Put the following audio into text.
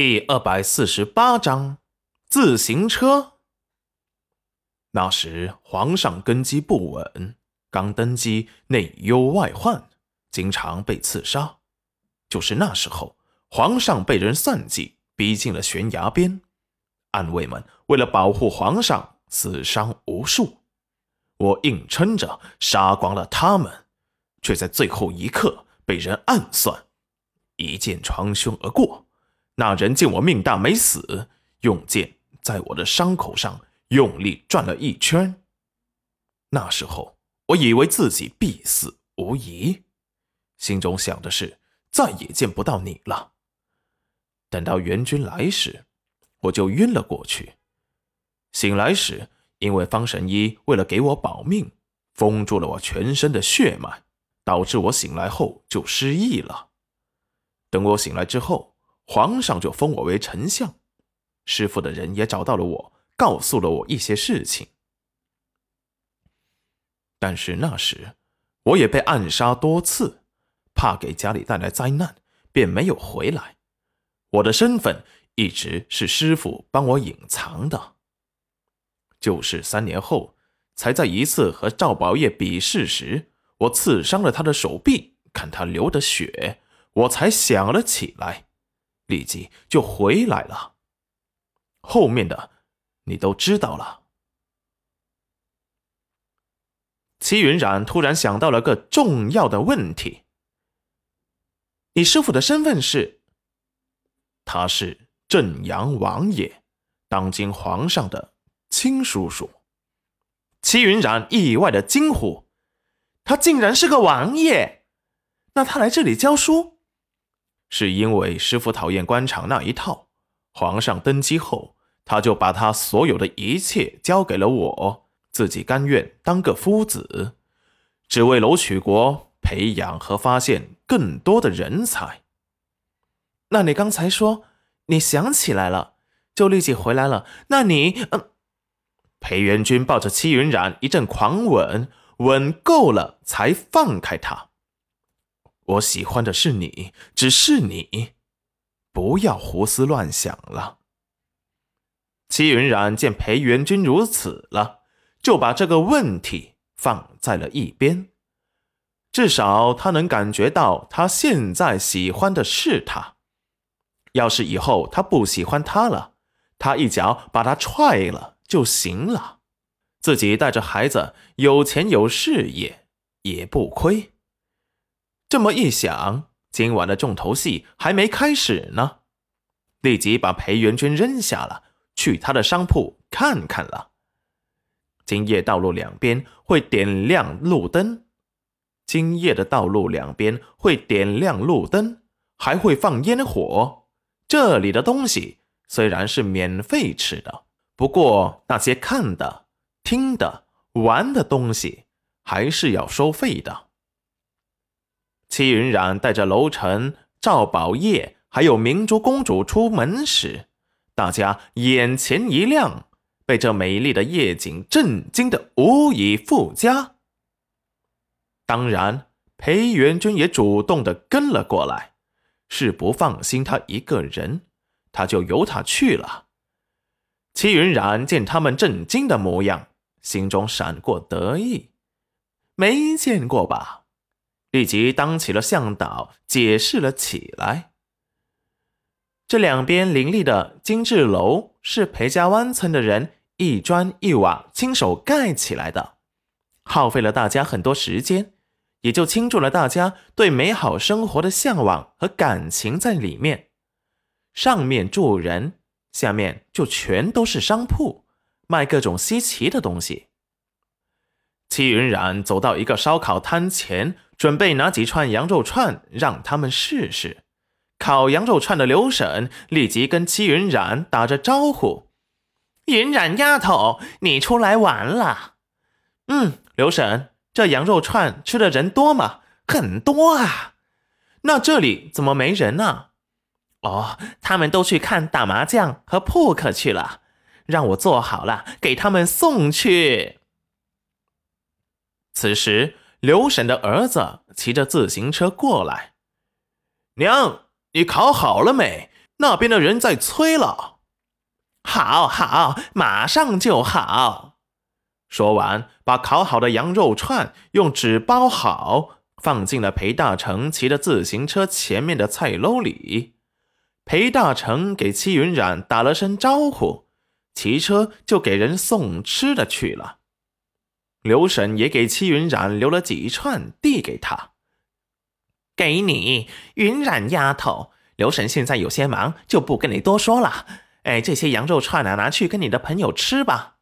第二百四十八章自行车。那时皇上根基不稳，刚登基，内忧外患，经常被刺杀。就是那时候，皇上被人算计，逼近了悬崖边，暗卫们为了保护皇上，死伤无数。我硬撑着杀光了他们，却在最后一刻被人暗算，一剑穿胸而过。那人见我命大没死，用剑在我的伤口上用力转了一圈。那时候我以为自己必死无疑，心中想的是再也见不到你了。等到援军来时，我就晕了过去。醒来时，因为方神医为了给我保命，封住了我全身的血脉，导致我醒来后就失忆了。等我醒来之后。皇上就封我为丞相，师傅的人也找到了我，告诉了我一些事情。但是那时我也被暗杀多次，怕给家里带来灾难，便没有回来。我的身份一直是师傅帮我隐藏的。就是三年后，才在一次和赵宝业比试时，我刺伤了他的手臂，看他流的血，我才想了起来。立即就回来了。后面的你都知道了。齐云染突然想到了个重要的问题：你师傅的身份是？他是镇阳王爷，当今皇上的亲叔叔。齐云染意外的惊呼：“他竟然是个王爷！那他来这里教书？”是因为师傅讨厌官场那一套，皇上登基后，他就把他所有的一切交给了我，自己甘愿当个夫子，只为楼曲国培养和发现更多的人才。那你刚才说你想起来了，就立即回来了？那你……嗯，裴元君抱着戚云染一阵狂吻，吻够了才放开他。我喜欢的是你，只是你，不要胡思乱想了。戚云染见裴元君如此了，就把这个问题放在了一边。至少他能感觉到，他现在喜欢的是他。要是以后他不喜欢他了，他一脚把他踹了就行了。自己带着孩子，有钱有事业，也不亏。这么一想，今晚的重头戏还没开始呢，立即把裴元君扔下了，去他的商铺看看了。今夜道路两边会点亮路灯，今夜的道路两边会点亮路灯，还会放烟火。这里的东西虽然是免费吃的，不过那些看的、听的、玩的东西还是要收费的。戚云染带着楼臣、赵宝业还有明珠公主出门时，大家眼前一亮，被这美丽的夜景震惊的无以复加。当然，裴元君也主动的跟了过来，是不放心他一个人，他就由他去了。戚云染见他们震惊的模样，心中闪过得意，没见过吧？立即当起了向导，解释了起来。这两边林立的精致楼是裴家湾村的人一砖一瓦亲手盖起来的，耗费了大家很多时间，也就倾注了大家对美好生活的向往和感情在里面。上面住人，下面就全都是商铺，卖各种稀奇的东西。戚云染走到一个烧烤摊前。准备拿几串羊肉串让他们试试。烤羊肉串的刘婶立即跟戚云染打着招呼：“云染丫头，你出来玩了？”“嗯。”刘婶，这羊肉串吃的人多吗？很多啊。那这里怎么没人呢？哦，他们都去看打麻将和扑克去了。让我做好了，给他们送去。此时。刘婶的儿子骑着自行车过来，娘，你烤好了没？那边的人在催了。好好，马上就好。说完，把烤好的羊肉串用纸包好，放进了裴大成骑着自行车前面的菜篓里。裴大成给戚云染打了声招呼，骑车就给人送吃的去了。刘婶也给戚云染留了几串，递给他：“给你，云染丫头。刘婶现在有些忙，就不跟你多说了。哎，这些羊肉串啊，拿去跟你的朋友吃吧。”